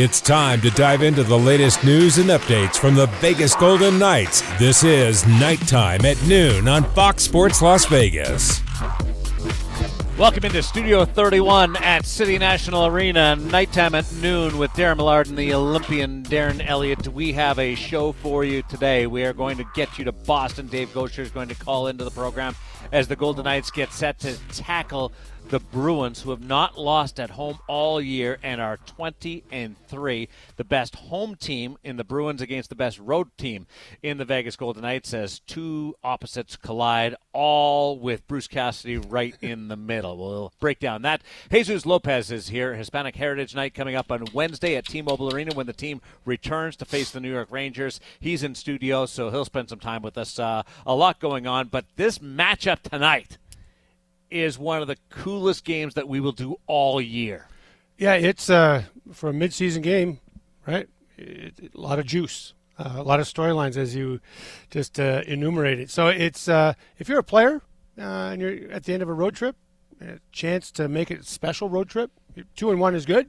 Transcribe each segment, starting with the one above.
It's time to dive into the latest news and updates from the Vegas Golden Knights. This is Nighttime at noon on Fox Sports Las Vegas. Welcome into Studio 31 at City National Arena. Nighttime at noon with Darren Millard and the Olympian Darren Elliott. We have a show for you today. We are going to get you to Boston. Dave Goucher is going to call into the program as the Golden Knights get set to tackle the Bruins, who have not lost at home all year and are 20 and 3. The best home team in the Bruins against the best road team in the Vegas Golden Knights as two opposites collide, all with Bruce Cassidy right in the middle. We'll break down that. Jesus Lopez is here. Hispanic Heritage Night coming up on Wednesday at T Mobile Arena when the team returns to face the New York Rangers. He's in studio, so he'll spend some time with us. Uh, a lot going on, but this matchup tonight is one of the coolest games that we will do all year. Yeah, it's uh, for a midseason game, right? It, it, a lot of juice, uh, a lot of storylines as you just uh, enumerated. So it's uh, if you're a player uh, and you're at the end of a road trip, a chance to make it a special road trip. Two and one is good.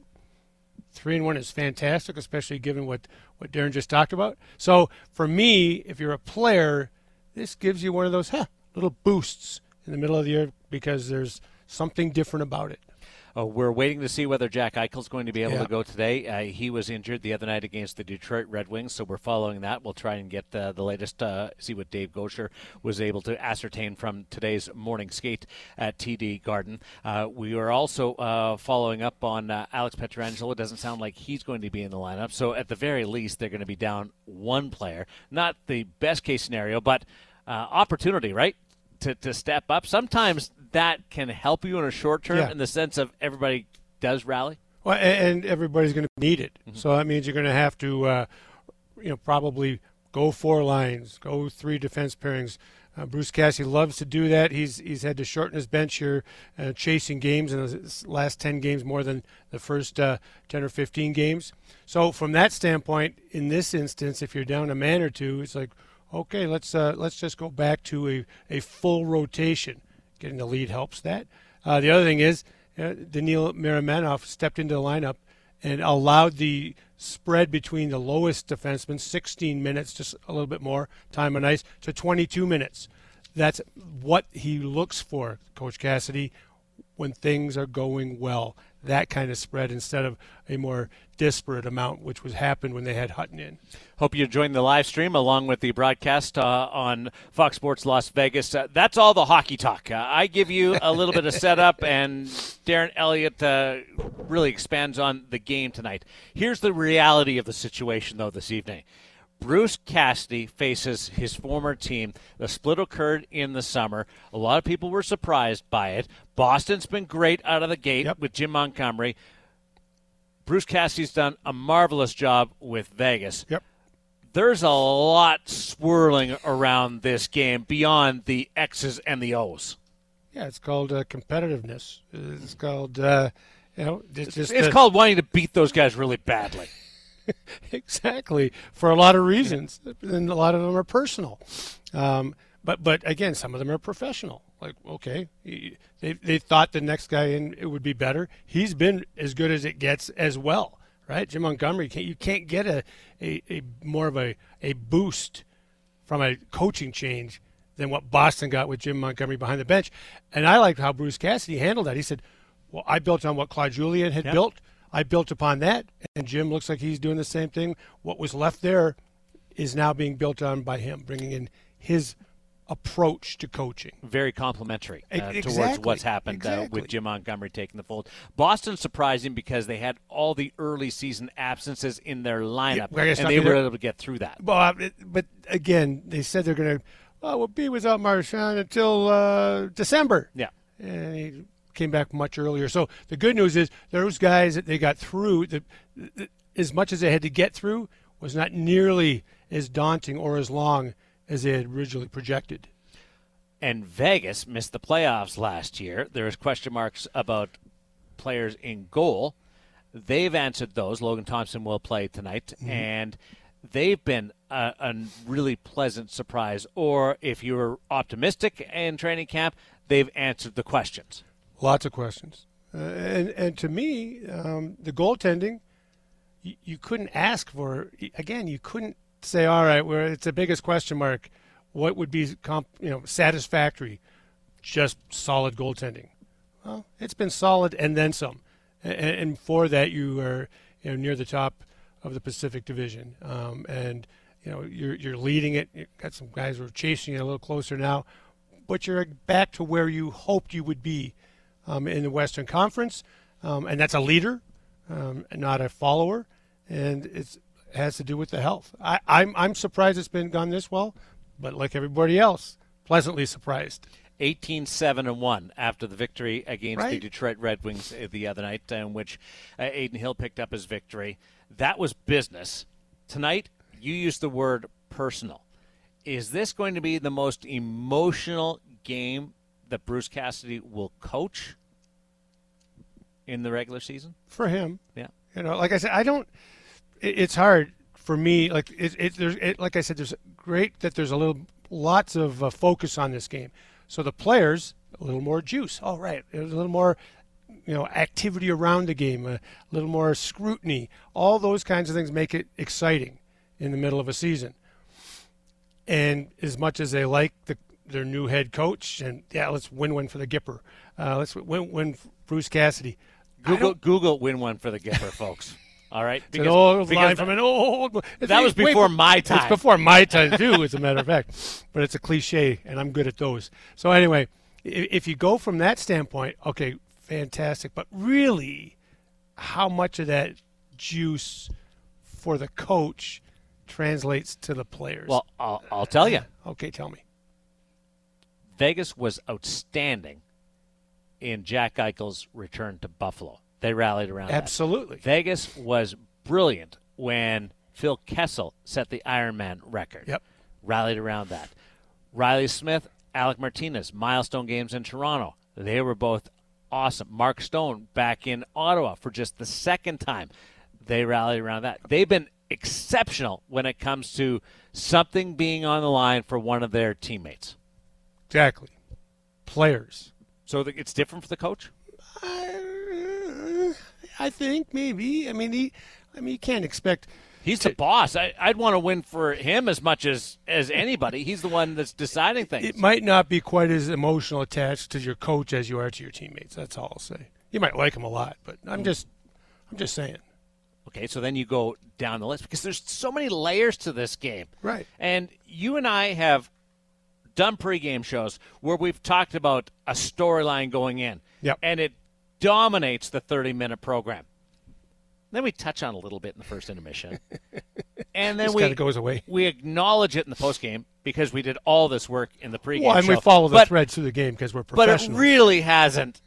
Three and one is fantastic, especially given what what Darren just talked about. So for me, if you're a player, this gives you one of those huh, little boosts in the middle of the year because there's something different about it. Uh, we're waiting to see whether Jack Eichel's going to be able Yeah. to go today. Uh, he was injured the other night against the Detroit Red Wings, so we're following that. We'll try and get uh, the latest, uh, see what Dave Goucher was able to ascertain from today's morning skate at TD Garden. Uh, we are also uh, following up on uh, Alex Pietrangelo. It doesn't sound like he's going to be in the lineup, so at the very least, they're going to be down one player. Not the best case scenario, but uh, opportunity, right? To, to step up. Sometimes that can help you in a short term Yeah. in the sense of everybody does rally. Well, and everybody's going to need it. Mm-hmm. So that means you're going to have to, uh, you know, probably go four lines, go three defense pairings. Uh, Bruce Cassidy loves to do that. He's he's had to shorten his bench here, uh, chasing games in the last ten games more than the first uh, ten or fifteen games. So from that standpoint, in this instance, if you're down a man or two, it's like, okay, let's uh, let's just go back to a, a full rotation. Getting the lead helps that. Uh, the other thing is, uh, Daniil Miromanov stepped into the lineup and allowed the spread between the lowest defensemen, 16 minutes, just a little bit more time on ice, to 22 minutes. That's what he looks for, Coach Cassidy, when things are going well. That kind of spread instead of a more disparate amount, which was happened when they had Hutton in. Hope you joined the live stream along with the broadcast uh, on Fox Sports Las Vegas. Uh, that's all the hockey talk. Uh, I give you a little bit of setup, and Darren Elliott uh, really expands on the game tonight. Here's the reality of the situation, though, this evening. Bruce Cassidy faces his former team. The split occurred in the summer. A lot of people were surprised by it. Boston's been great out of the gate Yep. with Jim Montgomery. Bruce Cassidy's done a marvelous job with Vegas Yep. there's a lot swirling around this game beyond the X's and the O's. Yeah, it's called uh, competitiveness. It's called, uh, you know, just, just It's called wanting to beat those guys really badly. exactly for a lot of reasons, and a lot of them are personal. Um, but but again, some of them are professional. Like okay, he- they they thought the next guy in it would be better. He's been as good as it gets as well, right? Jim Montgomery, can't, you can't get a, a, a more of a, a boost from a coaching change than what Boston got with Jim Montgomery behind the bench. And I liked how Bruce Cassidy handled that. He said, "Well, I built on what Claude Julien had Yep. built. I built upon that, and Jim looks like he's doing the same thing. What was left there is now being built on by him, bringing in his approach to coaching. Very complimentary uh, E- towards what's happened uh, with Jim Montgomery taking the fold. Boston surprising because they had all the early season absences in their lineup, guess and they were able to get through that. Well, uh, but again, they said they're going to. Oh, well, B was out Marchand until uh, December. Yeah. and he came back much earlier. So the good news is those guys that they got through, the, the, as much as they had to get through, was not nearly as daunting or as long as they had originally projected. and Vegas missed the playoffs last year. There's question marks about players in goal. They've answered those. Logan Thompson will play tonight, mm-hmm. and they've been a, a really pleasant surprise. Or if you were optimistic in training camp, they've answered the questions. Lots of questions. Uh, and, and to me, um, the goaltending, you, you couldn't ask for again. You couldn't say, all right, where it's the biggest question mark. What would be comp, you know satisfactory? Just solid goaltending. Well, it's been solid and then some, and, and for that you are you know, near the top of the Pacific Division, um, and you know you're you're leading it. You've got some guys who are chasing you a little closer now, but you're back to where you hoped you would be um, in the Western Conference, um, and that's a leader, um, not a follower, and it has to do with the health. I, I'm I'm surprised it's been gone this well, but like everybody else, pleasantly surprised. 18 7 and 1 after the victory against Right. the Detroit Red Wings uh, the other night, in which uh, Adin Hill picked up his victory. That was business. Tonight, you used the word personal. Is this going to be the most emotional game that Bruce Cassidy will coach in the regular season? for him. Yeah. You know, like I said, I don't. It, it's hard for me. Like it, it there's it, like I said, there's great that there's a little lots of uh, focus on this game. So the players a little more juice. All right, there's a little more. You know, activity around the game, a little more scrutiny. All those kinds of things make it exciting in the middle of a season. And as much as they like the, their new head coach, and yeah, let's win one for the Gipper. Uh, let's win, win Bruce Cassidy. Google Google win one for the Gipper, folks. All right, It's an old line from an old. That was before wait, my time. It's before my time too, as a matter of fact. But it's a cliche, and I'm good at those. So anyway, if, if you go from that standpoint, okay, fantastic. But really, how much of that juice for the coach translates to the players? well, I'll, I'll tell you. okay, tell me. Vegas was outstanding in Jack Eichel's return to Buffalo. They rallied around that. Absolutely. Vegas was brilliant when Phil Kessel set the Ironman record. Yep. Rallied around that. Riley Smith, Alec Martinez, milestone games in Toronto. They were both awesome. Mark Stone back in Ottawa for just the second time. They rallied around that. They've been exceptional when it comes to something being on the line for one of their teammates. Exactly. Players. So it's different for the coach? I, I think maybe. I mean, he. I mean, you can't expect. He's the boss. I, I'd want to win for him as much as, as anybody. He's the one that's deciding things. It might not be quite as emotional attached to your coach as you are to your teammates. That's all I'll say. You might like him a lot, but I'm just, I'm just saying. Okay, so then you go down the list because there's so many layers to this game. Right. And you and I have done pregame shows where we've talked about a storyline going in. Yep. And it dominates the 30 minute program. Then we touch on a little bit in the first intermission. and then Just we goes away. We acknowledge it in the postgame because we did all this work in the pregame Well, and we follow the But- thread through the game because we're professional. but it really hasn't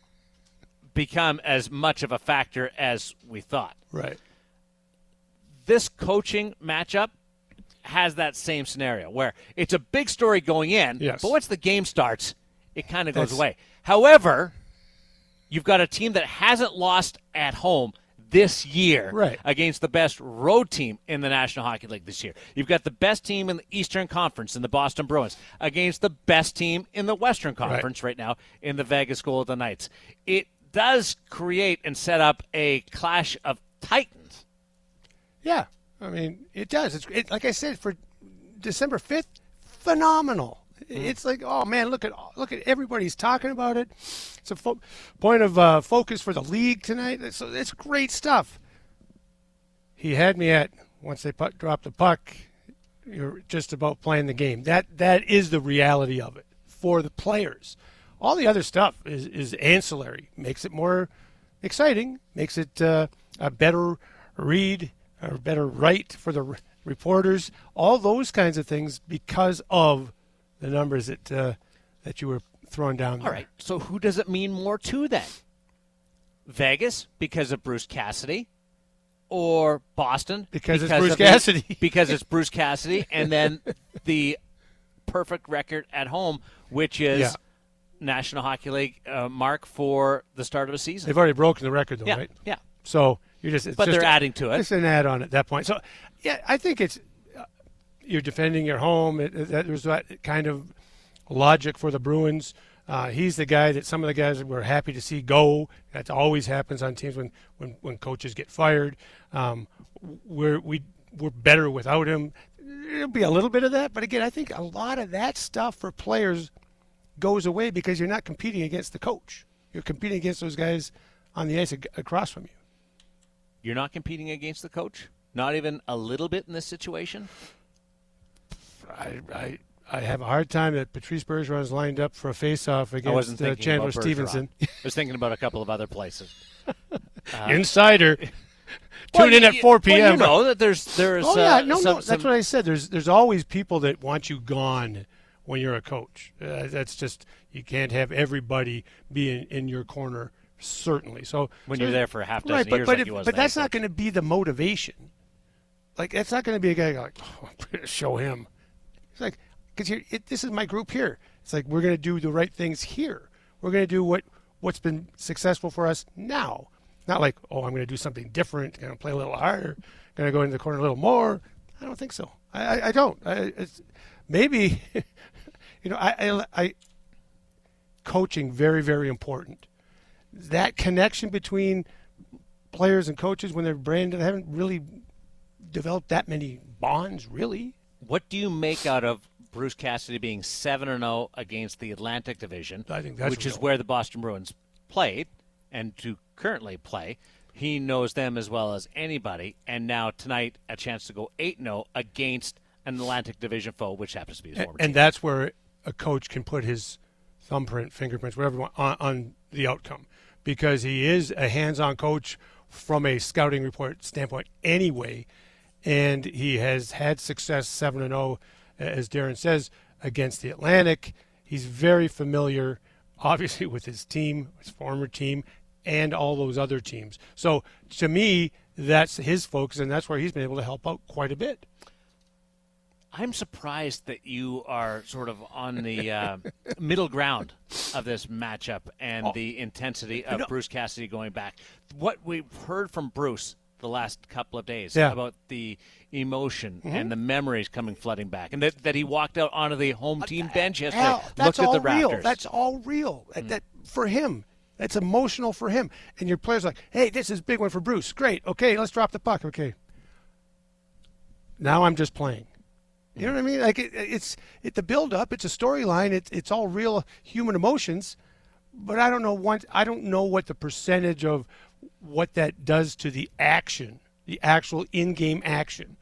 become as much of a factor as we thought. right. This coaching matchup has that same scenario where it's a big story going in, Yes. but once the game starts, it kind of goes That's- away. However, you've got a team that hasn't lost at home this year Right. against the best road team in the National Hockey League this year. You've got the best team in the Eastern Conference in the Boston Bruins against the best team in the Western Conference right, now in the Vegas Golden Knights. It does create and set up a clash of titans. Yeah. I mean, it does. It's it, like I said for December fifth, phenomenal. It's like, oh man, look at look at everybody's talking about it. It's a fo- point of uh, focus for the league tonight. It's, it's great stuff. He had me at once they put, drop the puck. You're just about playing the game. That that is the reality of it for the players. All the other stuff is is ancillary. Makes it more exciting. Makes it uh, a better read or better write for the reporters. All those kinds of things because of the numbers that uh, that you were throwing down. There. All right. So who does it mean more to then? Vegas because of Bruce Cassidy, or Boston Because it's of Bruce Cassidy. because it's Bruce Cassidy, and then the perfect record at home, which is Yeah. National Hockey League uh, mark for the start of a season. They've already broken the record, though, yeah, right? yeah. So you're just. It's But just they're a- adding to it. It's an add-on at that point. So, yeah, I think it's uh, you're defending your home. It, it, that- there's that kind of logic for the Bruins. Uh, he's the guy that some of the guys were happy to see go. That always happens on teams when when, when coaches get fired. Um, we're we we're better without him. There'll be a little bit of that, but again, I think a lot of that stuff for players goes away because you're not competing against the coach. You're competing against those guys on the ice across from you. You're not competing against the coach? Not even a little bit in this situation? I, I, I have a hard time that Patrice Bergeron is lined up for a face-off against uh, Chandler Stephenson. I was thinking about a couple of other places. Uh, Insider. Tune well, in at 4 p.m. Well, you know that there's there's. Oh yeah, uh, no, some, no, that's what I said. There's there's always people that want you gone when you're a coach. Uh, that's just you can't have everybody be in, in your corner. Certainly. So when so, you're there for a half dozen right, but, years, but, like if, but that's not going to be the motivation. Like that's not going to be a guy like oh, I'm going to show him. It's like because this is my group here. It's like we're going to do the right things here. We're going to do what what's been successful for us now. Not like, oh, I'm going to do something different, going to play a little harder, going to go into the corner a little more. I don't think so. I, I, I don't. I, maybe, you know, I, I, I, coaching very, very important. That connection between players and coaches when they're branded they haven't really developed that many bonds, really. What do you make out of Bruce Cassidy being seven and zero oh against the Atlantic Division, which is where the Boston Bruins played and to currently play. He knows them as well as anybody, and now tonight a chance to go eight 0 against an Atlantic Division foe, which happens to be his and, former and that's where a coach can put his thumbprint, fingerprints, whatever on, on the outcome, because he is a hands-on coach from a scouting report standpoint anyway, and he has had success seven and zero, oh, as Darren says, against the Atlantic. He's very familiar, obviously, with his team, his former team, and all those other teams. So to me, that's his focus, and that's where he's been able to help out quite a bit. I'm surprised that you are sort of on the uh, middle ground of this matchup and oh, the intensity of Bruce Cassidy going back. What we've heard from Bruce the last couple of days yeah. about the emotion mm-hmm. and the memories coming flooding back, and that, that he walked out onto the home uh, team bench yesterday, Al, looked at the real. That's all real. Mm. That, for him, that's emotional for him. And your player's like, hey, this is a big one for Bruce. Great. Okay, let's drop the puck. Okay. Now I'm just playing. You know what I mean? Like it, it's it, the build up. It's a storyline. It's it's all real human emotions, but I don't know what I don't know what the percentage of what that does to the action, the actual in-game action.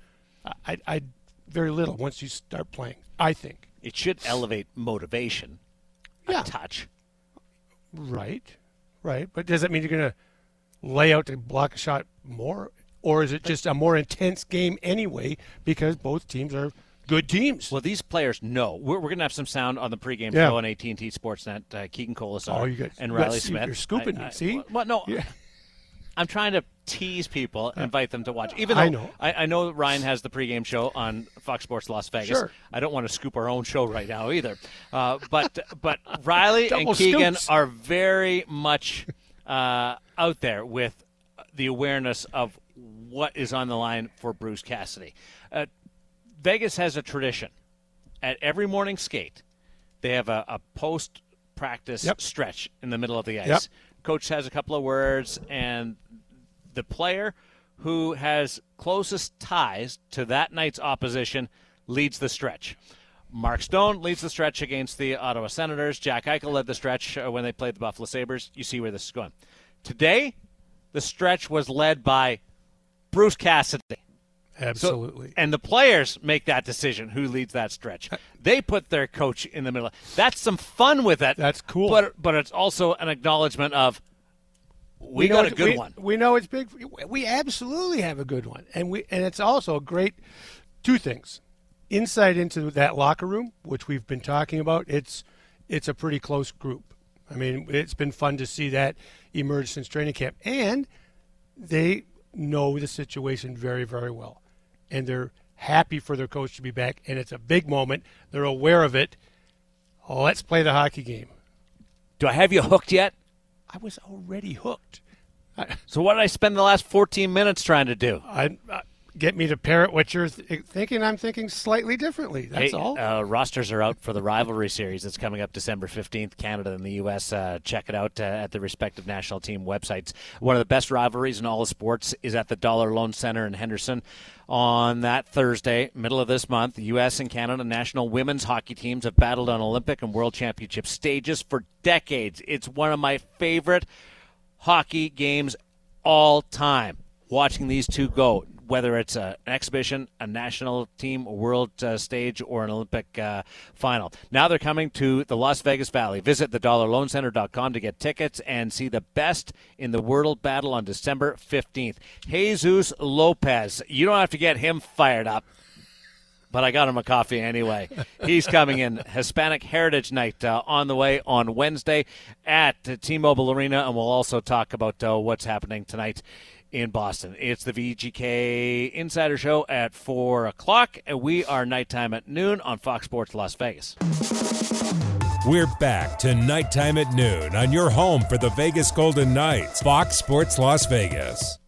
I, I very little once you start playing. I think it should elevate motivation. Yeah. touch. Right. Right, but does that mean you're going to lay out to block a shot more, or is it just a more intense game anyway because both teams are good teams? Well, these players know. We're, we're going to have some sound on the pregame yeah. show on AT&T Sportsnet. Uh, Keegan Kolesar oh, you got, and Riley Smith. You're scooping I, me. See? Well, no. Yeah. I'm trying to tease people, invite them to watch. Even though I know, I, I, know Ryan has the pregame show on Fox Sports Las Vegas. Sure. I don't want to scoop our own show right now either. Uh, but but Riley and Keegan scoops. are very much uh, out there with the awareness of what is on the line for Bruce Cassidy. Uh, Vegas has a tradition at every morning skate. They have a, a post practice yep. stretch in the middle of the ice. Yep coach has a couple of words, and the player who has closest ties to that night's opposition leads the stretch. Mark Stone leads the stretch against the Ottawa Senators. Jack Eichel led the stretch uh, when they played the Buffalo Sabres. You see where this is going. Today, the stretch was led by Bruce Cassidy. Absolutely. So, and the players make that decision who leads that stretch. Uh, they put their coach in the middle. That's some fun with it. That's cool. But but it's also an acknowledgement of we, we got a good we, one. We know it's big. We absolutely have a good one, and we and it's also a great two things: insight into that locker room, which we've been talking about. It's it's a pretty close group. I mean, it's been fun to see that emerge since training camp, and they know the situation very very well and they're happy for their coach to be back, and it's a big moment. They're aware of it. Let's play the hockey game. Do I have you hooked yet? I was already hooked. I, so what did I spend the last 14 minutes trying to do? I, get me to parrot what you're th- thinking. I'm thinking slightly differently. That's Hey, all. Uh, rosters are out for the rivalry series that's coming up December 15th. Canada and the U.S. Uh, check it out uh, at the respective national team websites. One of the best rivalries in all of sports is at the Dollar Loan Center in Henderson on that Thursday, middle of this month. The U.S. and Canada national women's hockey teams have battled on Olympic and World Championship stages for decades. It's one of my favorite hockey games all time. Watching these two go, whether it's a, an exhibition, a national team, a world uh, stage, or an Olympic uh, final. Now they're coming to the Las Vegas Valley. Visit thedollarloancenter.com to get tickets and see the best in the World Battle on December 15th. Jesus Lopez. You don't have to get him fired up but I got him a coffee anyway. He's coming in. Hispanic Heritage Night uh, on the way on Wednesday at T-Mobile Arena, and we'll also talk about uh, what's happening tonight in Boston. It's the VGK Insider Show at 4 o'clock, and we are nighttime at noon on Fox Sports Las Vegas. We're back to nighttime at noon on your home for the Vegas Golden Knights, Fox Sports Las Vegas.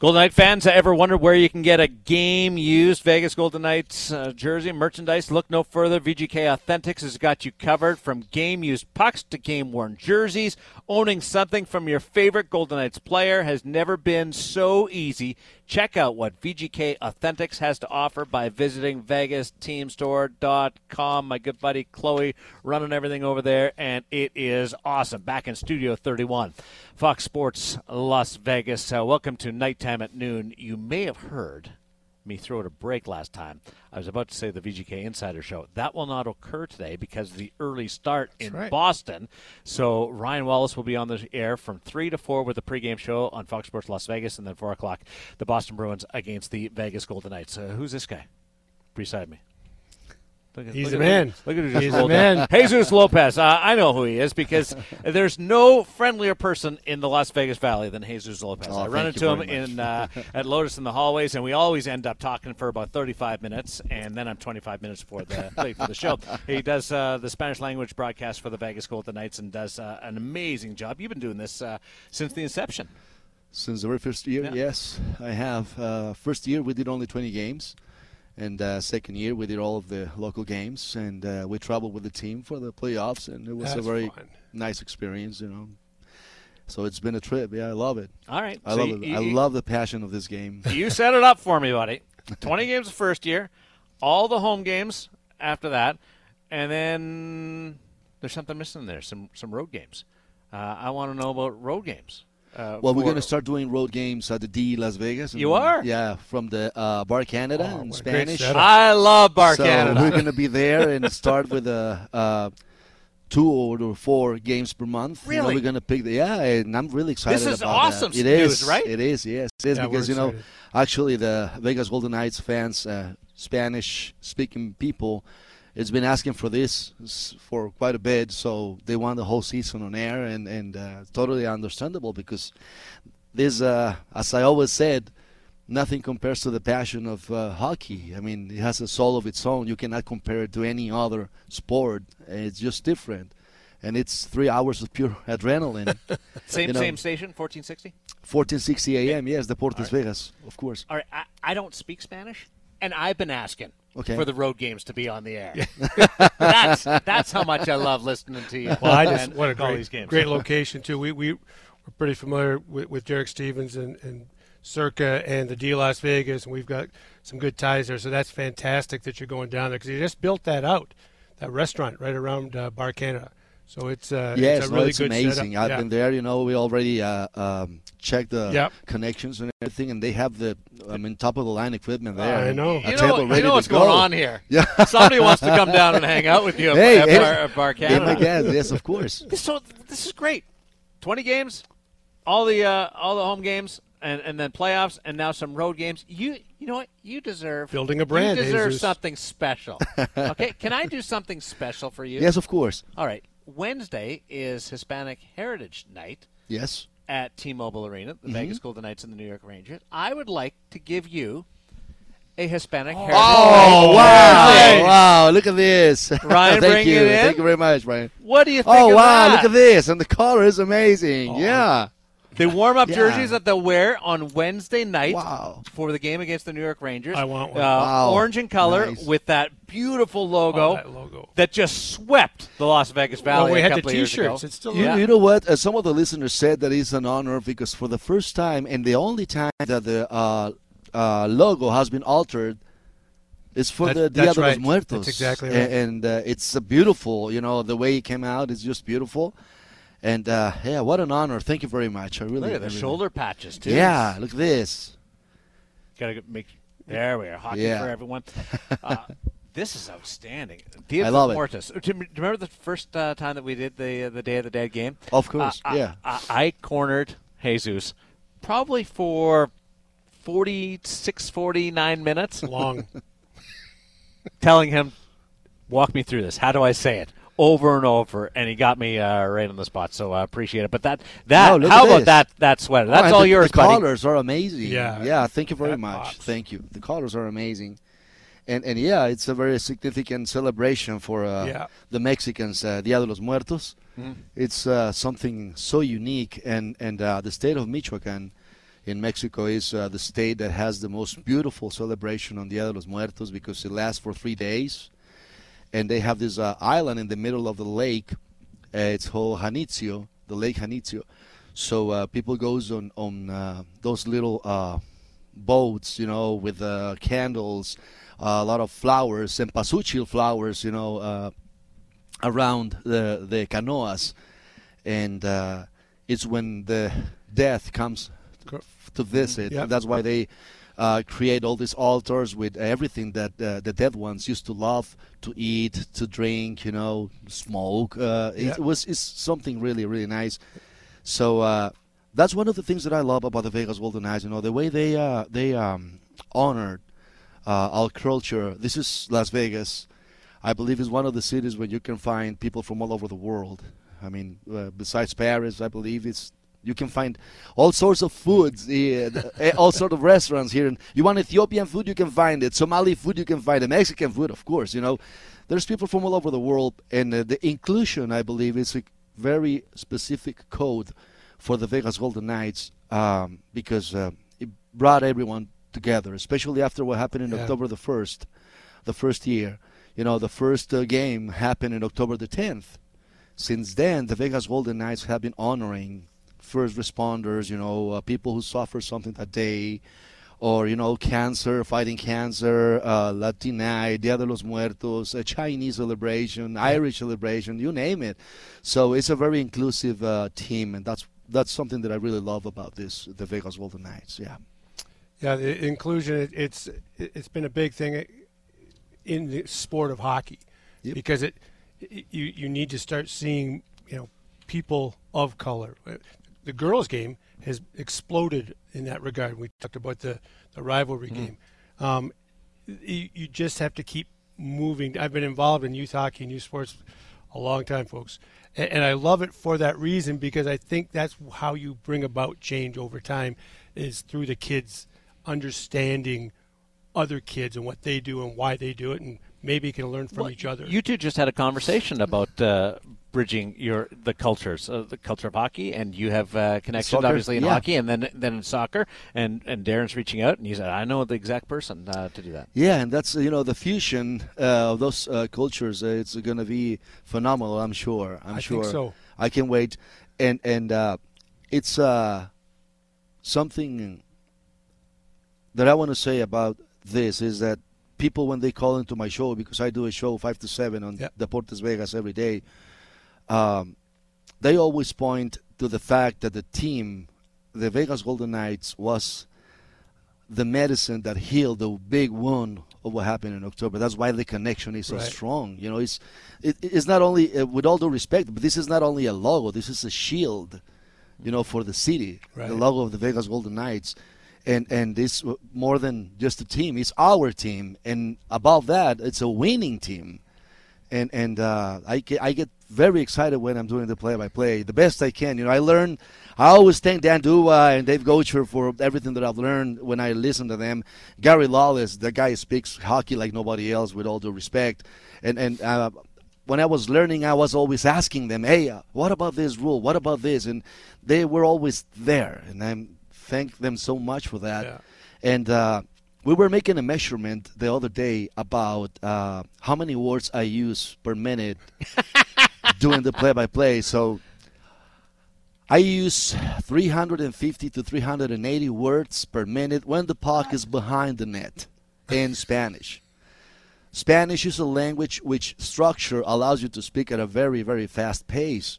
Golden Knight fans, have ever wondered where you can get a game used Vegas Golden Knights uh, jersey merchandise? Look no further. VGK Authentics has got you covered from game used pucks to game worn jerseys. Owning something from your favorite Golden Knights player has never been so easy. Check out what VGK Authentics has to offer by visiting VegasTeamStore.com. My good buddy Chloe running everything over there, and it is awesome. Back in Studio 31, Fox Sports Las Vegas. Uh, welcome to Nighttime at Noon. You may have heard me throw it a break last time. I was about to say the VGK Insider Show. That will not occur today because of the early start in right. Boston. So Ryan Wallace will be on the air from 3 to 4 with the pregame show on Fox Sports Las Vegas, and then 4 o'clock, the Boston Bruins against the Vegas Golden Knights. Uh, who's this guy beside me? Look at, He's look a at- man. Look at who just He's a rolled down. man. Jesus Lopez. Uh, I know who he is because there's no friendlier person in the Las Vegas Valley than Jesus Lopez. Oh, I run into him much. in uh, at Lotus in the hallways, and we always end up talking for about 35 minutes, and then I'm 25 minutes before the late for the show. He does uh, the Spanish language broadcast for the Vegas Golden Knights and does uh, an amazing job. You've been doing this uh, since the inception. Since the very first year, Yeah. yes, I have. Uh, first year we did only 20 games, and uh, second year we did all of the local games, and uh, we traveled with the team for the playoffs, and it was a very fun. nice experience, you know. So it's been a trip. Yeah, I love it. All right, I so love you- it. I love the passion of this game. You set it up for me, buddy. 20 games the first year, all the home games after that, and then there's something missing there. Some some road games. Uh, I want to know about road games. Uh, Well, we're going to start doing road games at the D Las Vegas. You are? Yeah, from the uh, Bar Canada Oh, in what a great Spanish. I love Bar so Canada. we're going to be there and start with a. Uh, Two or four games per month. You know, Really? we're gonna pick the yeah, and I'm really excited This is about awesome that. It news, is, right? It is, yes, it is Yeah, because you know, actually, the Vegas Golden Knights fans, uh, Spanish-speaking people, it's been asking for this for quite a bit. So they want the whole season on air, and and uh, totally understandable because this, uh, as I always said, nothing compares to the passion of uh, hockey. I mean, it has a soul of its own. You cannot compare it to any other sport. It's just different. And it's three hours of pure adrenaline. same you know- same station, 1460. 1460 a.m. Yes, the Deportes Vegas, of course. All right, I, I don't speak Spanish, and I've been asking Okay. for the road games to be on the air. that's that's how much I love listening to you. Well, I just and what a call great, these games. great location too. We we we're pretty familiar with, with Derek Stevens and, and Circa and the D Las Vegas, and we've got some good ties there. So that's fantastic that you're going down there because you just built that out, that restaurant right around uh, Bar Canada. So it's uh, yes, it's a no, really it's good amazing. setup. I've yeah. been there. You know, we already uh, um, checked the Yep. connections and everything, and they have the, I mean, top of the line equipment there. I know. A You table know, ready you know to what's go. going on here. Yeah. Somebody wants to come down and hang out with you at, Hey, at hey, Bar, at Bar Be my Canada. Yes, of course. So this is great. Twenty games, all the uh, all the home games, and, and then playoffs, and now some road games. You you know what? You deserve Building a brand, You deserve Jesus. something special. okay, can I do something special for you? Yes, of course. All right. Wednesday is Hispanic Heritage Night Yes. at T-Mobile Arena, the Mm-hmm. Vegas Golden Knights and the New York Rangers. I would like to give you a Hispanic Heritage Oh, wow. Hey, Wow, look at this. Ryan, Thank bring you. it in. Thank you very much, Brian. What do you think Oh, of wow, that? look at this. And the color is amazing. Oh. Yeah. The warm up Yeah. jerseys that they'll wear on Wednesday night Wow. for the game against the New York Rangers. I want one. Uh, Wow. Orange in color Nice. with that beautiful logo, Oh, that logo. that just swept the Las Vegas Valley. Well, we a had the couple of T-shirts. ago. It's still Yeah. You, you know what? Uh, some of the listeners said that it's an honor because for the first time and the only time that the uh, uh, logo has been altered is for That- the Dia that's de los. Muertos. That's exactly right. And, uh, it's uh, beautiful. You know, the way it came out is just beautiful. And uh, yeah, what an honor. Thank you very much. I really Look at the really- shoulder patches too. Yeah, look at this. gotta make. There we are. Hockey Yeah. for everyone. Uh, this is outstanding. Dia I de love it. Muertos. Do you do you remember the first uh, time that we did the uh, the Day of the Dead game? Of course, Uh, yeah. I, I, I cornered Jesus probably for 46, 49 minutes, long. telling him, "Walk me through this. How do I say it?" Over and over, and he got me uh, right on the spot. So I appreciate it. But that that No, how about this. that that sweater? That's Oh, and all the, yours, The buddy. colors are amazing. Yeah. yeah. Thank you very That much. pops. Thank you. The colors are amazing, and and yeah, it's a very significant celebration for uh, Yeah. the Mexicans, uh, Dia de los Muertos. Mm-hmm. It's uh, something so unique, and and uh, the state of Michoacan in Mexico is uh, the state that has the most beautiful celebration on Dia de los Muertos because it lasts for three days, and they have this uh, island in the middle of the lake. Uh, it's called Janitzio, the Lake Janitzio. So uh, people goes on on uh, those little uh, boats, you know, with uh, candles, uh, a lot of flowers, and pasuchil flowers, you know, uh, around the the canoas, and uh, it's when the death comes to visit. Yep. That's why they uh, create all these altars with everything that uh, the dead ones used to love to eat, to drink, you know, smoke. Uh, Yeah. It was it's something really really nice. So uh, that's one of the things that I love about the Vegas Golden Knights. You know, the way they uh, they um, honored uh, our culture. This is Las Vegas. I believe is one of the cities where you can find people from all over the world. I mean, uh, besides Paris, I believe it's you can find all sorts of foods, uh, all sorts of restaurants here. And you want Ethiopian food, you can find it. Somali food, you can find it. Mexican food, of course. You know, there's people from all over the world, and uh, the inclusion, I believe, is a very specific code for the Vegas Golden Knights um, because uh, it brought everyone together, especially after what happened in Yeah. October the first, the first year. You know, the first uh, game happened in October the 10th. Since then, the Vegas Golden Knights have been honoring first responders, you know, uh, people who suffer something that day, or, you know, cancer, fighting cancer, uh, Latina, Dia de los Muertos, a Chinese celebration, Irish celebration, you name it. So it's a very inclusive uh, team, and that's that's something that I really love about this, the Vegas Golden Knights. Yeah. Yeah, the inclusion. It, it's it, it's been a big thing in the sport of hockey Yep. because it you you need to start seeing you know people of color. The girls' game has exploded in that regard. We talked about the the rivalry game. Um, you, you just have to keep moving. I've been involved in youth hockey and youth sports a long time, folks, and, and I love it for that reason because I think that's how you bring about change over time is through the kids understanding other kids and what they do and why they do it, and maybe can learn from Well, each other. You two just had a conversation about uh, bridging your the cultures, uh, the culture of hockey, and you have uh, connections Soccer, obviously in yeah. hockey, and then then in soccer. And and Darren's reaching out, and he said, "I know the exact person uh, to do that." Yeah, and that's you know the fusion uh, of those uh, cultures. Uh, it's going to be phenomenal. I'm sure. I'm I sure. think so. I can wait, and and uh, it's uh, something that I want to say about this is that people when they call into my show because I do a show five to seven on Yeah. Deportes Vegas every day, um, they always point to the fact that the team, the Vegas Golden Knights, was the medicine that healed the big wound of what happened in October. That's why the connection is so Right. strong. You know, it's it, it's not only uh, with all due respect, but this is not only a logo. This is a shield, you know, for the city. Right. The logo of the Vegas Golden Knights, and and this uh, more than just a team. It's our team, and above that, it's a winning team. And and uh, I get I get very excited when I'm doing the play-by-play, the best I can. You know, I learn. I always thank Dan D'Uva and Dave Goucher for everything that I've learned when I listen to them. Gary Lawless, the guy speaks hockey like nobody else, with all due respect. And and uh, when I was learning, I was always asking them, "Hey, uh, what about this rule? What about this?" And they were always there, and I thank them so much for that. Yeah. And uh, we were making a measurement the other day about uh, how many words I use per minute doing the play-by-play. So I use 350 to 380 words per minute when the puck is behind the net in Spanish. Spanish is a language which structure allows you to speak at a very, very fast pace.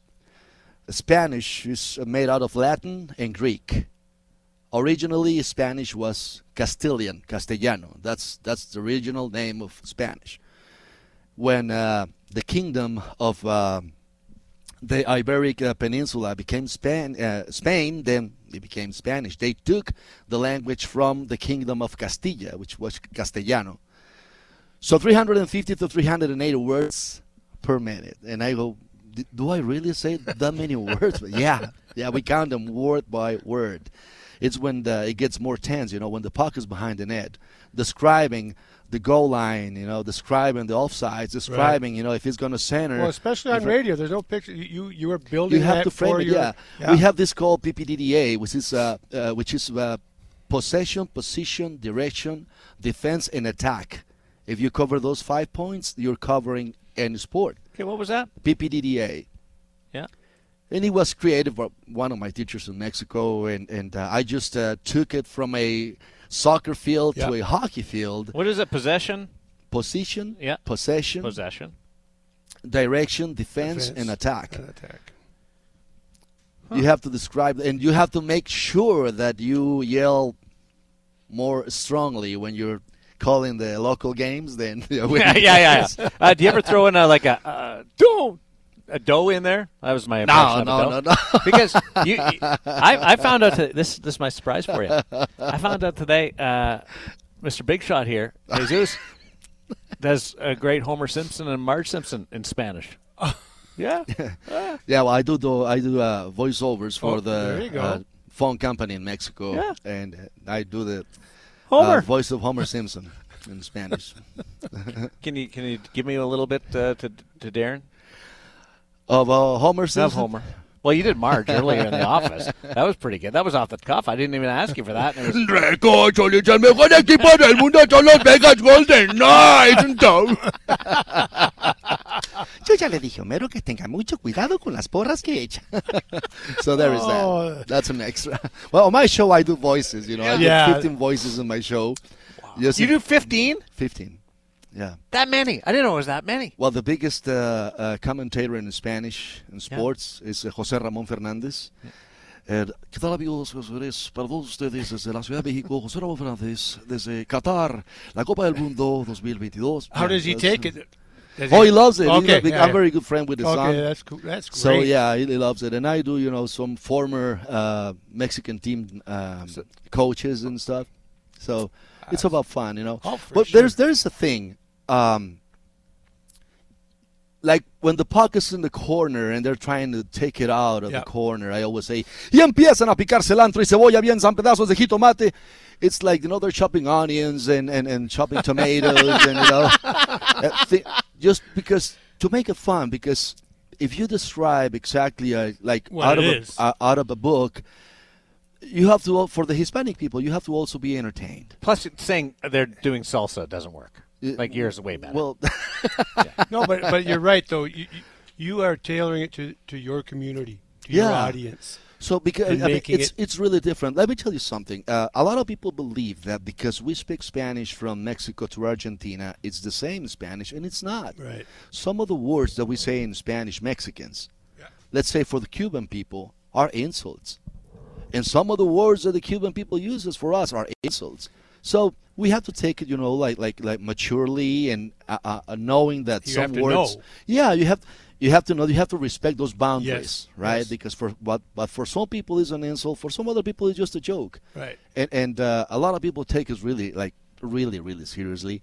Spanish is made out of Latin and Greek. Originally, Spanish was Castilian, Castellano. That's that's the original name of Spanish. When uh, the kingdom of uh, the Iberic uh, Peninsula became Span- uh, Spain, then it became Spanish. They took the language from the kingdom of Castilla, which was Castellano. So 350 to 380 words per minute. And I go, do I really say that many words? But yeah, yeah, we count them word by word. It's when the, it gets more tense, you know, when the puck is behind the net, describing the goal line, you know, describing the offsides, describing, you know, if he's going to center. Well, especially on radio, there's no picture. You you, you are building you have that to frame it. your- Yeah. we have this called PPDDA, which is uh, uh, which is uh, possession, position, direction, defense, and attack. If you cover those five points, you're covering any sport. Okay, what was that? PPDDA. Yeah. And he was created by one of my teachers in Mexico, and and uh, I just uh, took it from a soccer field to a hockey field. What is it? Possession, Position, Yeah. possession, possession. direction, defense, Defense and attack. and attack. You have to describe, and you have to make sure that you yell more strongly when you're calling the local games than yeah, yeah, yeah. yeah. Uh, do you ever throw in a, like a uh, dough, a dough in there? That was my impression No, no, no, no. because you, you- I, I found out to, this. This is my surprise for you. I found out today, uh, Mr. Big Shot here, Jesus, does a great Homer Simpson and Marge Simpson in Spanish. Yeah, Yeah, well, I do I do uh, voiceovers for Oh, the uh, phone company in Mexico, Yeah. and I do the Homer. uh, voice of Homer Simpson in Spanish. can you can you give me a little bit uh, to to Darren? Of uh, Homer Simpson. Of Homer. Well, you did Marge earlier in the office. That was pretty good. That was off the cuff. I didn't even ask you for that. and it was- Recocholis, el mejor equipo del mundo son los Vegas Golden Knights. Yo ya le dije a Homero que tenga mucho cuidado con las porras que echa. so there is Oh. that. That's an extra. Well, on my show I do voices. You know, I Yeah. do 15 voices in my show. Yes, you do 15? 15. Yeah. That many? I didn't know it was that many. Well, the biggest uh, uh, commentator in Spanish in sports is uh, José Ramón Fernández. Eh, ¿Qué tal amigos? Es para todos ustedes desde la Ciudad de México, José Ramón Fernández, desde Qatar, la Copa del Mundo 2022. How does he take it? Does Oh, he loves it. Okay, big- yeah, I'm yeah. very good friend with his Okay, son. that's cool. That's great. So yeah, he really loves it, and I do, you know, some former uh, Mexican team um, coaches and stuff. So it's about fun, you know. Oh, for but sure. there's there's a thing, um, like when the puck is in the corner and they're trying to take it out of Yeah. the corner. I always say, y empiezan a picar cilantro y cebolla bien san pedazos de jitomate. It's like you know they're chopping onions and and, and chopping tomatoes and you know, just because to make it fun because. If you describe exactly uh, like What out of it a, uh, out of a book, you have to for the Hispanic people you have to also be entertained. Plus, saying they're doing salsa doesn't work. Like yours is way better. Well, no, but but you're right though. You, you- you are tailoring it to, to your community, to your Yeah. audience. so because I mean, it's it- it's really different. Let me tell you something. Uh, a lot of people believe that because we speak Spanish from Mexico to Argentina, it's the same Spanish, and it's not. Right. Some of the words that we say in Spanish, Mexicans, Yeah. let's say for the Cuban people, are insults, and some of the words that the Cuban people uses for us are insults. So we have to take it, you know, like like like maturely and uh, uh, uh, knowing that You some words. know. Yeah, you have you have to know. You have to respect those boundaries, Yes, right? yes. Because for but but for some people it's an insult. For some other people it's just a joke. Right. And and uh, a lot of people take us really like really really seriously.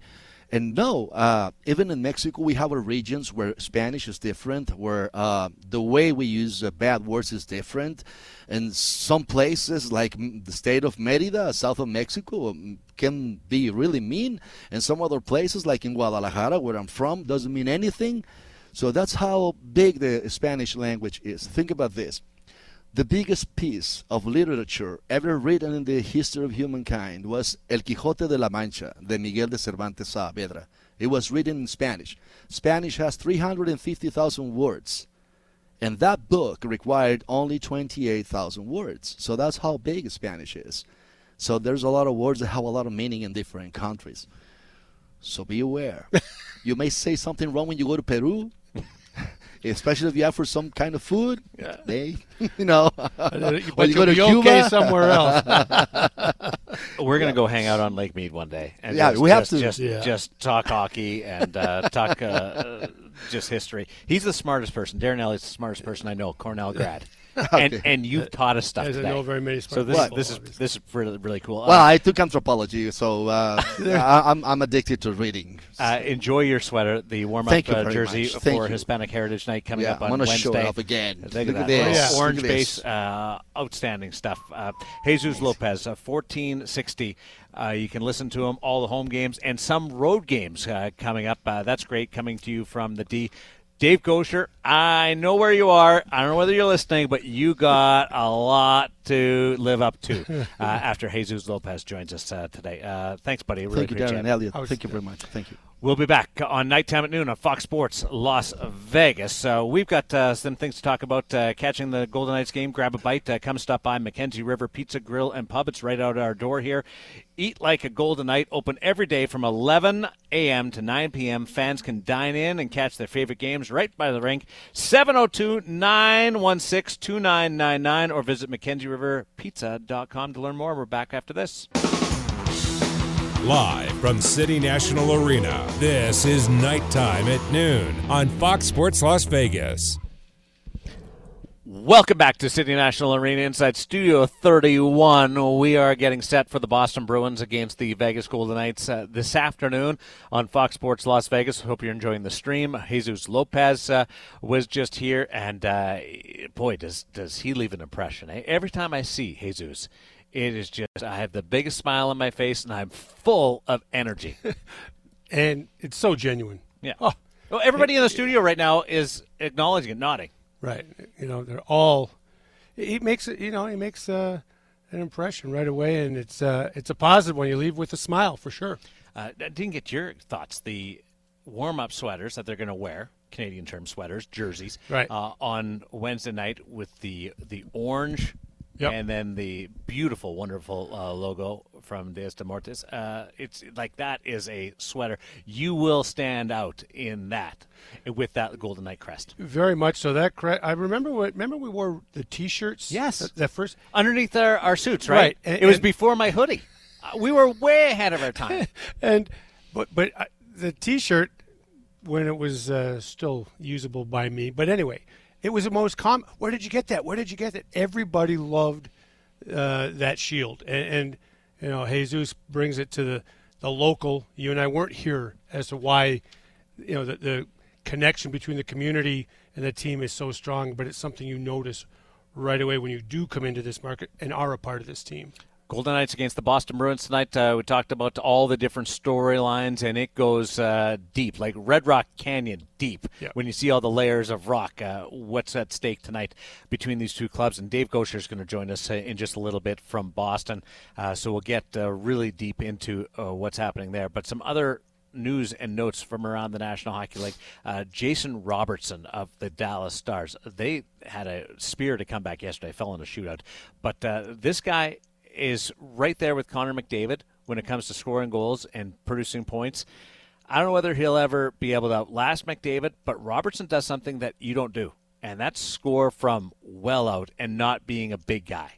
And no, uh, even in Mexico, we have regions where Spanish is different, where uh, the way we use uh, bad words is different. And some places, like mm, the state of Mérida, south of Mexico, mm, can be really mean. And some other places, like in Guadalajara, where I'm from, doesn't mean anything. So that's how big the Spanish language is. Think about this. The biggest piece of literature ever written in the history of humankind was El Quijote de la Mancha de Miguel de Cervantes Saavedra. It was written in Spanish. Spanish has 350,000 words. And that book required only 28,000 words. So that's how big Spanish is. So there's a lot of words that have a lot of meaning in different countries. So be aware. you may say something wrong when you go to Peru, especially if you ask for some kind of food. Yeah. They, you know, but you go to Cuba. okay somewhere else. We're gonna go hang out on Lake Mead one day. And Yeah, just, we have just, to. just, Yeah. just talk hockey and uh, talk uh, uh, just history. He's the smartest person. Darren Elliott's the smartest person I know. Cornell grad, and and you've taught us stuff Doesn't today. know very many so smart this people, this is this is really really cool. well, I took anthropology, so uh, I, I'm I'm addicted to reading. Uh, enjoy your sweater, the warm-up uh, jersey much. Thank for you. Hispanic Heritage Night coming Yeah, up I'm on gonna show Wednesday. it off again. Look, Look at at that. Orange Look base, this. uh, outstanding stuff. Uh, Jesus Lopez, uh, 1460. Uh, you can listen to him all the home games and some road games uh, coming up. Uh, that's great coming to you from the D. Dave Goucher, I know where you are. I don't know whether you're listening, but you got a lot to live up to uh, after Jesus Lopez joins us uh, today. Uh, thanks, buddy. Really Thank you, Darren it. Elliott. Thank you very much. Thank you. We'll be back on nighttime at noon on Fox Sports Las Vegas. So we've got uh, some things to talk about. Uh, catching the Golden Knights game, grab a bite. Uh, come stop by Mackenzie River Pizza Grill and Pub. It's right out our door here. Eat like a Golden Knight. Open every day from 11 a.m. to 9 p.m. Fans can dine in and catch their favorite games right by the rink. 702 916 2999 or visit MackenzieRiverPizza.com to learn more. We're back after this. Live from City National Arena, this is Nighttime at Noon on Fox Sports Las Vegas. Welcome back to City National Arena inside Studio 31. We are getting set for the Boston Bruins against the Vegas Golden Knights uh, this afternoon on Fox Sports Las Vegas. Hope you're enjoying the stream. Jesus Lopez uh, was just here, and uh, boy, does does he leave an impression. Eh? Every time I see Jesus, it is just I have the biggest smile on my face, and I'm full of energy. and it's so genuine. Yeah. Oh, Well, everybody in the studio right now is acknowledging it, nodding. right. You know, they're all. He makes it. You know, he makes uh, an impression right away, and it's uh, it's a positive one. You leave with a smile for sure. Uh, I didn't get your thoughts. The warm-up sweaters that they're going to wear, Canadian term sweaters, jerseys, Right. uh, on Wednesday night with the the orange Yep. and then the beautiful, wonderful uh, logo from Dias de Mortis. Uh, it's like that is a sweater. You will stand out in that with that Golden Knight crest. Very much so. That cre- I remember. What remember we wore the T-shirts. Yes. That, that first. Underneath our, our suits, right? Right, and- it was and- before my hoodie. Uh, we were way ahead of our time. and but but uh, the T-shirt when it was uh, still usable by me. But anyway, it was the most common. Where did you get that? Where did you get that? Everybody loved uh, that shield, and, and you know Jesus brings it to the the local. You and I weren't here as to why you know the, the connection between the community and the team is so strong, but it's something you notice right away when you do come into this market and are a part of this team. Golden Knights against the Boston Bruins tonight. Uh, we talked about all the different storylines, and it goes uh, deep, like Red Rock Canyon deep. Yeah. When you see all the layers of rock, uh, what's at stake tonight between these two clubs? And Dave Goucher is going to join us uh, in just a little bit from Boston, uh, so we'll get uh, really deep into uh, what's happening there. But some other news and notes from around the National Hockey League. Uh, Jason Robertson of the Dallas Stars. They had a spear to come back yesterday, fell in a shootout. But uh, this guy is right there with Connor McDavid when it comes to scoring goals and producing points. I don't know whether he'll ever be able to outlast McDavid, but Robertson does something that you don't do, and that's score from well out and not being a big guy.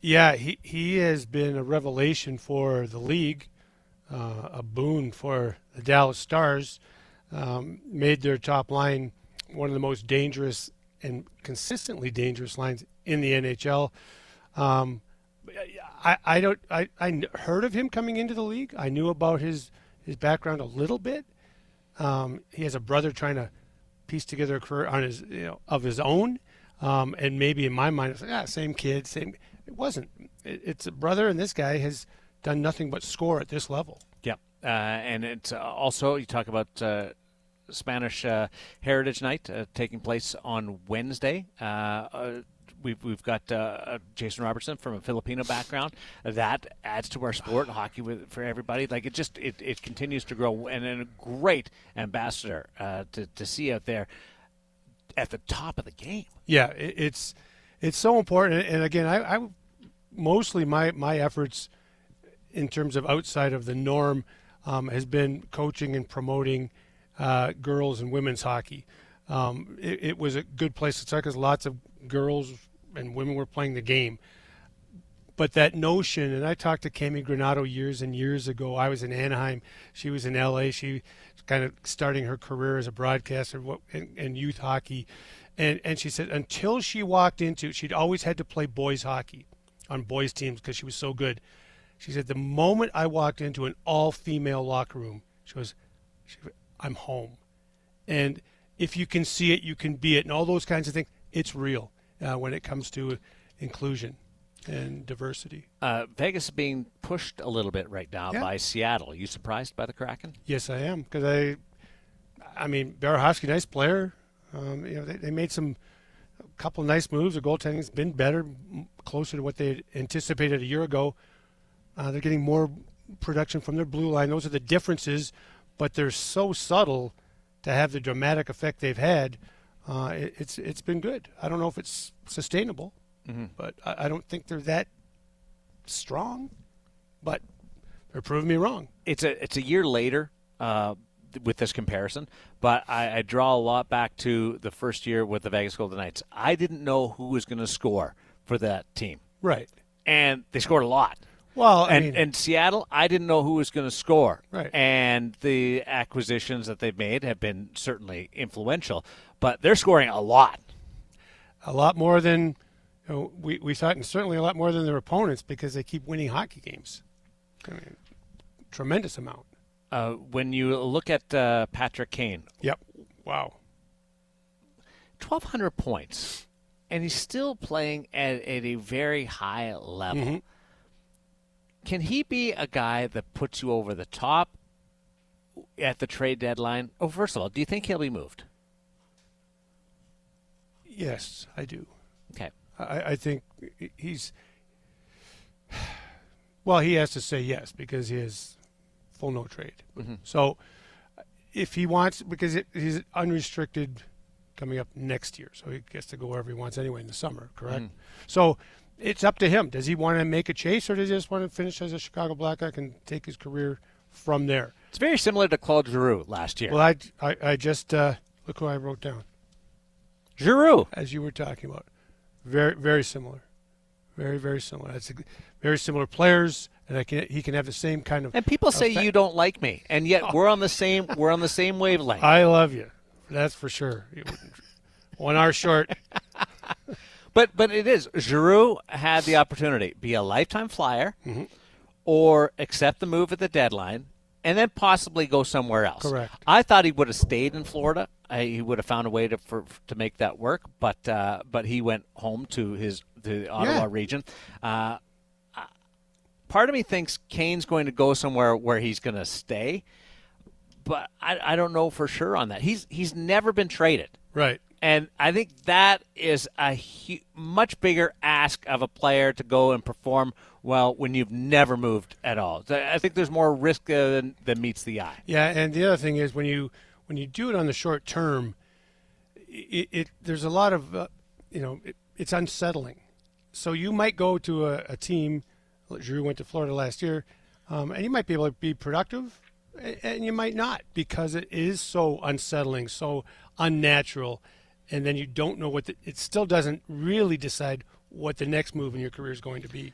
Yeah, he, he has been a revelation for the league, uh, a boon for the Dallas Stars. Um, made their top line one of the most dangerous and consistently dangerous lines in the NHL. Um, I, I don't I, I heard of him coming into the league. I knew about his his background a little bit. Um, he has a brother trying to piece together a career on his you know of his own, um, and maybe in my mind it's like ah same kid same. It wasn't. It, it's a brother, and this guy has done nothing but score at this level. Yeah, uh, and it's uh, also you talk about uh, Spanish uh, Heritage Night uh, taking place on Wednesday. Uh, uh, we've we've got uh, Jason Robertson from a Filipino background. That adds to our sport, hockey with, for everybody. Like it just it, it continues to grow, and, and a great ambassador uh, to to see out there at the top of the game. Yeah, it, it's it's so important. And again, I, I mostly my my efforts in terms of outside of the norm um, has been coaching and promoting uh, girls and women's hockey. Um, it, it, was a good place to start because lots of girls and women were playing the game. But that notion, and I talked to Cami Granato years and years ago. I was in Anaheim, she was in LA. She kind of starting her career as a broadcaster in, youth hockey, and and she said until she walked into, she'd always had to play boys hockey on boys teams because she was so good. She said the moment I walked into an all-female locker room, she goes, she, "I'm home," and if you can see it, you can be it, and all those kinds of things. It's real uh, when it comes to inclusion and diversity. Uh, Vegas is being pushed a little bit right now Yeah. by Seattle. Are you surprised by the Kraken? Yes, I am because I, I mean, Burakovsky, nice player. Um, you know, they, they made some a couple nice moves. The goaltending's been better, closer to what they anticipated a year ago. Uh, they're getting more production from their blue line. Those are the differences, but they're so subtle to have the dramatic effect they've had. Uh, it, it's it's been good. I don't know if it's sustainable, but I, I don't think they're that strong. But they're proving me wrong. it's a it's a year later uh, with this comparison, but I, I draw a lot back to the first year with the Vegas Golden Knights. I didn't know who was going to score for that team, Right. and they scored a lot. Well, I and mean, and Seattle, I didn't know who was going to score. Right. And the acquisitions that they've made have been certainly influential, but they're scoring a lot. a lot more than you know, we, we thought, and certainly a lot more than their opponents because they keep winning hockey games. I mean, tremendous amount. Uh, when you look at uh, Patrick Kane, Yep. Wow. 1,200 points, and he's still playing at, at a very high level. Can he be a guy that puts you over the top at the trade deadline? Oh, first of all, do you think he'll be moved? Yes, I do. Okay. I, I think he's. Well, he has to say yes because he has full no trade. Mm-hmm. So, if he wants, because it, he's unrestricted coming up next year, so he gets to go wherever he wants anyway in the summer, correct? Mm-hmm. So, it's up to him. Does he want to make a chase, or does he just want to finish as a Chicago Blackhawk and take his career from there? It's very similar to Claude Giroux last year. Well, I, I, I just uh, look who I wrote down Giroux. as you were talking about. Very, very similar. Very, very similar. That's a, very similar players, and I can he can have the same kind of. And people say effect. you don't like me, and yet we're on the same we're on the same wavelength. I love you. That's for sure. One hour short. But but it is Giroux had the opportunity be a lifetime flyer, or accept the move at the deadline, and then possibly go somewhere else. Correct. I thought he would have stayed in Florida. I, he would have found a way to for, to make that work, but uh, but he went home to his the Ottawa Yeah. region. Uh, part of me thinks Kane's going to go somewhere where he's going to stay, but I, I don't know for sure on that. He's he's never been traded. Right. And I think that is a hu- much bigger ask of a player to go and perform well when you've never moved at all. I think there's more risk than, than meets the eye. Yeah, and the other thing is when you when you do it on the short term, it, it there's a lot of uh, you know it, it's unsettling. So you might go to a, a team. Drew went to Florida last year, um, and you might be able to be productive, a- and you might not because it is so unsettling, so unnatural, and then you don't know what the, it still doesn't really decide what the next move in your career is going to be.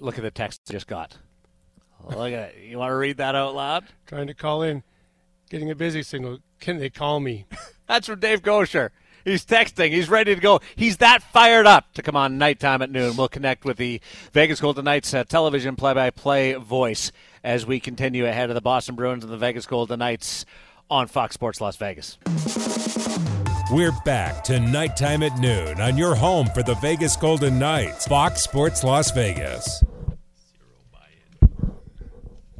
Look at the text I just got. Look at it. You want to read that out loud? Trying to call in, getting a busy signal. Can they call me? That's from Dave Goucher. He's texting. He's ready to go. He's that fired up to come on nighttime at noon. We'll connect with the Vegas Golden Knights uh, television play-by-play voice as we continue ahead of the Boston Bruins and the Vegas Golden Knights on Fox Sports Las Vegas. We're back to nighttime at noon on your home for the Vegas Golden Knights, Fox Sports Las Vegas.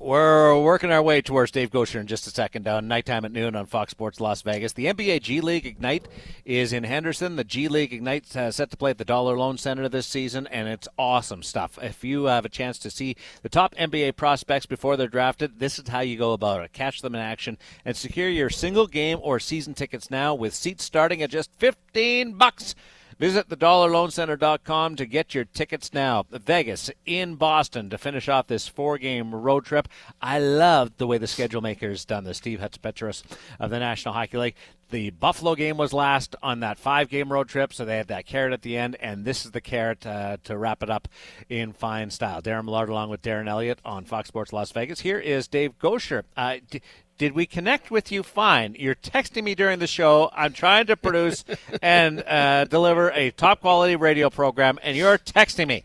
We're working our way towards Dave Goucher in just a second. On nighttime at noon on Fox Sports Las Vegas. The NBA G League Ignite is in Henderson. The G League Ignite uh, set to play at the Dollar Loan Center this season, and it's awesome stuff. If you have a chance to see the top NBA prospects before they're drafted, this is how you go about it. Catch them in action and secure your single game or season tickets now with seats starting at just 15 bucks. Visit thedollarloancenter.com to get your tickets now. Vegas in Boston to finish off this four-game road trip. I love the way the schedule maker's done this. Steve Hatshepsut of the National Hockey League. The Buffalo game was last on that five-game road trip, so they had that carrot at the end, and this is the carrot uh, to wrap it up in fine style. Darren Millard along with Darren Elliott on Fox Sports Las Vegas. Here is Dave Goucher. Uh, d- did we connect with you fine? You're texting me during the show. I'm trying to produce and uh, deliver a top quality radio program, and you're texting me.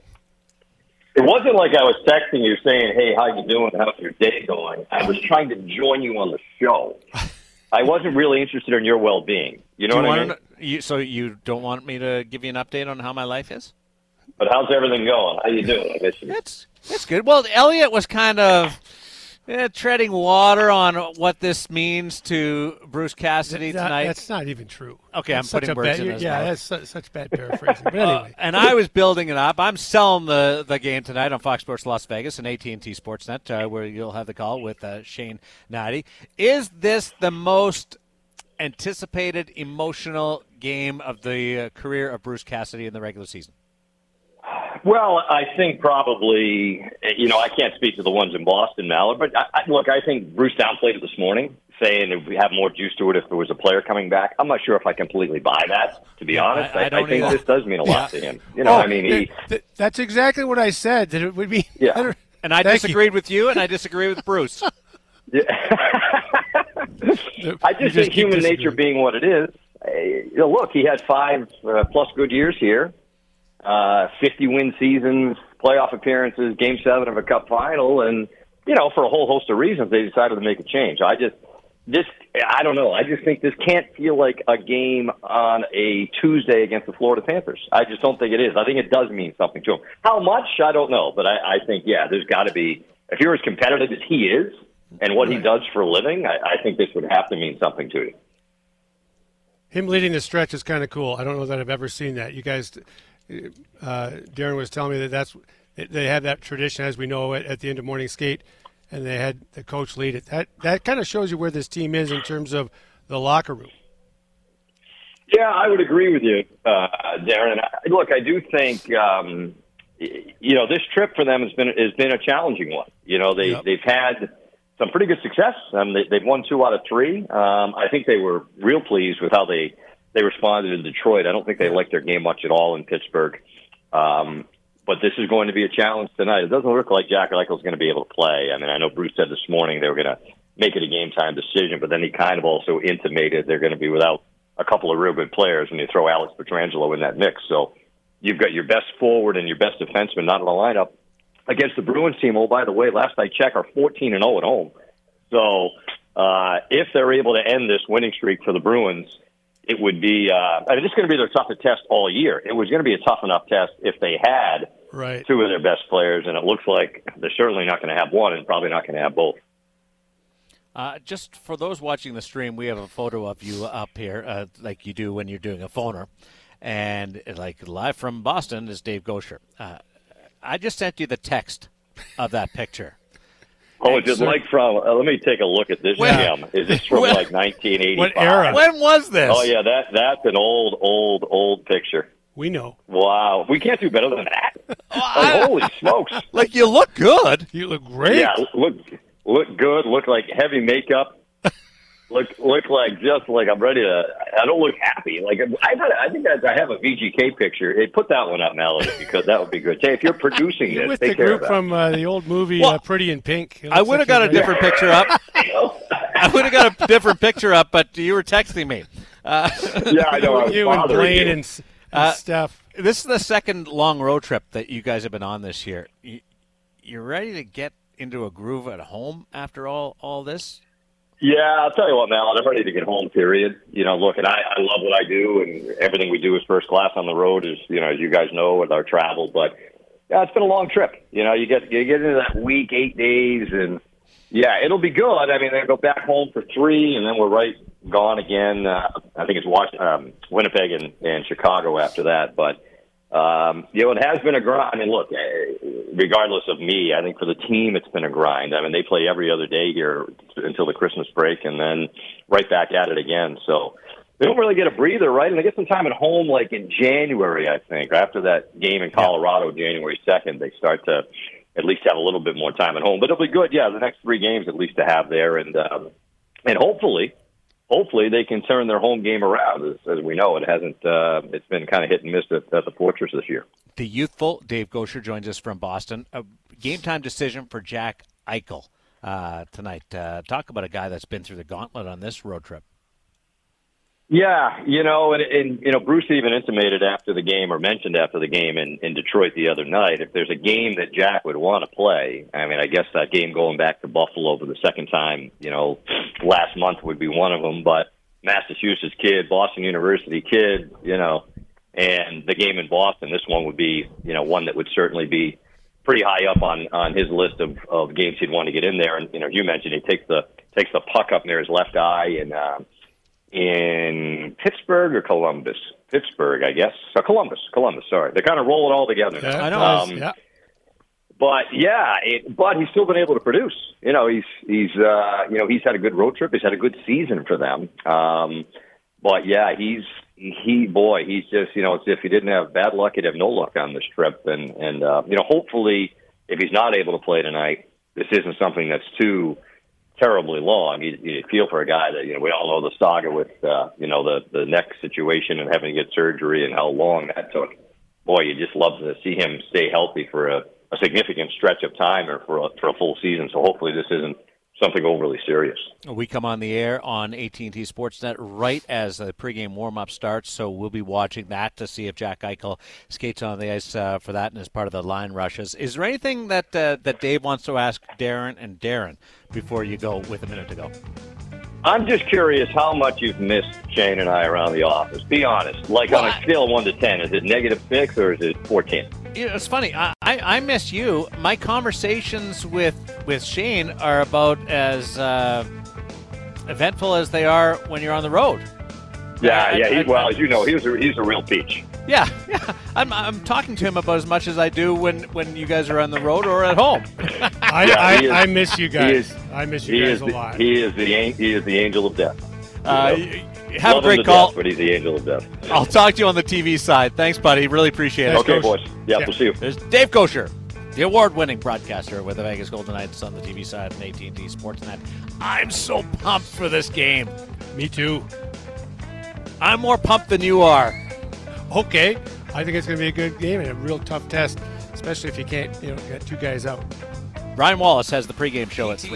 It wasn't like I was texting you saying, "Hey, how you doing? How's your day going?" I was trying to join you on the show. I wasn't really interested in your well-being. You know you what I mean? To, you, so you don't want me to give you an update on how my life is? But how's everything going? How you doing? I miss you. It's it's good. Well, Elliott was kind of yeah, treading water on what this means to Bruce Cassidy That- tonight. That's not even true. Okay, That's I'm putting such a words bad, in his Yeah, mouth. that's su- such bad paraphrasing. But Uh, and I was building it up. I'm selling the, the game tonight on Fox Sports Las Vegas and AT&T Sportsnet, uh, where you'll have the call with uh, Shane Hnidy. Is this the most anticipated emotional game of the uh, career of Bruce Cassidy in the regular season? Well, I think probably, you know, I can't speak to the ones in Boston, Millard, but I, I, look, I think Bruce downplayed it this morning, saying if we have more juice to it if there was a player coming back. I'm not sure if I completely buy that, to be Yeah, honest. I- I don't think either. this does mean a lot Yeah. to him. You know, Oh, I mean, he. th- th- that's exactly what I said. That it would be. Yeah. better- And I Thank you. disagreed with you, and I disagree with Bruce. Yeah. I You just think keep human nature being what it is. uh, look, he had five uh, plus good years here, uh, 50 win seasons, playoff appearances, game seven of a cup final, and, you know, for a whole host of reasons, they decided to make a change. I just, this, I don't know. I just think this can't feel like a game on a Tuesday against the Florida Panthers. I just don't think it is. I think it does mean something to him. How much? I don't know. But I, I think, yeah, there's got to be, if you're as competitive as he is and what he does for a living, I, I think this would have to mean something to you. Him leading the stretch is kind of cool. I don't know that I've ever seen that. You guys, uh, Darren was telling me that that's they have that tradition, as we know, at, at the end of morning skate, and they had the coach lead it. That that kind of shows you where this team is in terms of the locker room. Yeah, I would agree with you, uh, Darren. Look, I do think um, you know this trip for them has been has been a challenging one. You know, they Yep. they've had some pretty good success. Um, they, they've won two out of three. Um, I think they were real pleased with how they they responded to Detroit. I don't think they liked their game much at all in Pittsburgh. Um, but this is going to be a challenge tonight. It doesn't look like Jack Eichel's going to be able to play. I mean, I know Bruce said this morning they were going to make it a game time decision, but then he kind of also intimated they're going to be without a couple of real good players when you throw Alex Pietrangelo in that mix. So you've got your best forward and your best defenseman not in the lineup against the Bruins team. Oh, by the way, last I checked, are 14 and 0 at home. So uh, if they're able to end this winning streak for the Bruins, it would be. Uh, I mean, this is going to be their toughest test all year. It was going to be a tough enough test if they had Right. two of their best players, and it looks like they're certainly not going to have one, and probably not going to have both. Uh, just for those watching the stream, we have a photo of you up here, uh, like you do when you're doing a phoner, and uh, like live from Boston is Dave Goucher. Uh, I just sent you the text of that picture. Oh, is it sir. like from? Uh, let me take a look at this When- gem. Is this from when- like 1985? What era? When was this? Oh yeah, that that's an old, old, old picture. We know. Wow, we can't do better than that. Like, holy smokes! Like you look good. You look great. Yeah, look look good. Look like heavy makeup. Look look like just like I'm ready to. I don't look happy. Like I got. I think that I have a VGK picture. Hey, put that one up, Melody, because that would be good. Hey, if you're producing You're this, with take the care group from uh, the old movie Well, uh, Pretty in Pink. I would have like got a you're different picture up. I would have got a different picture up, but you were texting me. Uh, yeah, I know. I you and Blaine you. and, and Uh, Steph. this is the second long road trip that you guys have been on this year. You, you're ready to get into a groove at home after all all this. Yeah, I'll tell you what, Mal. I'm ready to get home. Period. You know, look, and I, I love what I do, and everything we do is first class on the road. Is you know, as you guys know, with our travel. But yeah, it's been a long trip. You know, you get you get into that week, eight days, and Yeah, it'll be good. I mean, they go back home for three, and then we're right gone again. Uh, I think it's Was- um, Winnipeg and, and Chicago after that. But um, you know, it has been a grind. I mean, look, eh, regardless of me, I think for the team, it's been a grind. I mean, they play every other day here until the Christmas break, and then right back at it again. So they don't really get a breather, right? And they get some time at home, like in January, I think. After that game in Colorado, January second, they start to at least have a little bit more time at home. But it'll be good, yeah. The next three games, at least, to have there, and um, and hopefully, hopefully they can turn their home game around. As, as we know, it hasn't. Uh, it's been kind of hit and miss at, at the Fortress this year. The youthful Dave Goucher joins us from Boston. A game time decision for Jack Eichel uh, tonight. Uh, talk about a guy that's been through the gauntlet on this road trip. Yeah, you know, and, and you know, Bruce even intimated after the game or mentioned after the game in, in Detroit the other night, if there's a game that Jack would want to play, I mean, I guess that game going back to Buffalo for the second time, you know, last month would be one of them. But Massachusetts kid, Boston University kid, you know, and the game in Boston, this one would be, you know, one that would certainly be pretty high up on on his list of of games he'd want to get in there. And you know, you mentioned he takes the takes the puck up near his left eye and. Uh, in Pittsburgh or Columbus? Pittsburgh, I guess. So Columbus, Columbus. Sorry, they kind of roll it all together. Yeah, I know. Um, yeah. But yeah, it, but he's still been able to produce. You know, he's he's uh, you know he's had a good road trip. He's had a good season for them. Um, but yeah, he's he boy, he's just you know it's if he didn't have bad luck, he'd have no luck on this trip. And and uh, you know, hopefully, if he's not able to play tonight, this isn't something that's too terribly long. You, you feel for a guy that you know we all know the saga with uh, you know the the neck situation and having to get surgery and how long that took. Boy, you just love to see him stay healthy for a, a significant stretch of time or for a, for a full season. So hopefully this isn't something overly serious. We come on the air on AT&T Sportsnet right as the pregame warm-up starts, so we'll be watching that to see if Jack Eichel skates on the ice uh, for that and as part of the line rushes. Is there anything that uh, that Dave wants to ask Darren and Darren before you go with a minute to go? I'm just curious how much you've missed Shane and I around the office. Be honest. Like Well, on a scale of one to ten, is it negative six or is it fourteen? You know, it's funny. I, I, I miss you. My conversations with with Shane are about as uh, eventful as they are when you're on the road. Yeah, I- yeah. I- He, well, as you know, he's a he's a real peach. Yeah, yeah. I'm, I'm talking to him about as much as I do when, when you guys are on the road or at home. I, Yeah, I, is- I miss you guys. is- I miss you He guys is a the, lot. he is the he is the angel of death. Uh, You know, y- y- have a Love him great call. death, but he's the angel of death. I'll talk to you on the TV side. Thanks, buddy. Really appreciate it. Okay, Coach. boys. Yeah, Yeah. we'll see you. There's Dave Goucher, the award-winning broadcaster with the Vegas Golden Knights on the TV side and AT&T Sportsnet. I'm so pumped for this game. Me too. I'm more pumped than you are. Okay. I think it's going to be a good game and a real tough test, especially if you can't, you know, get two guys out. Ryan Wallace has the pregame show at 3.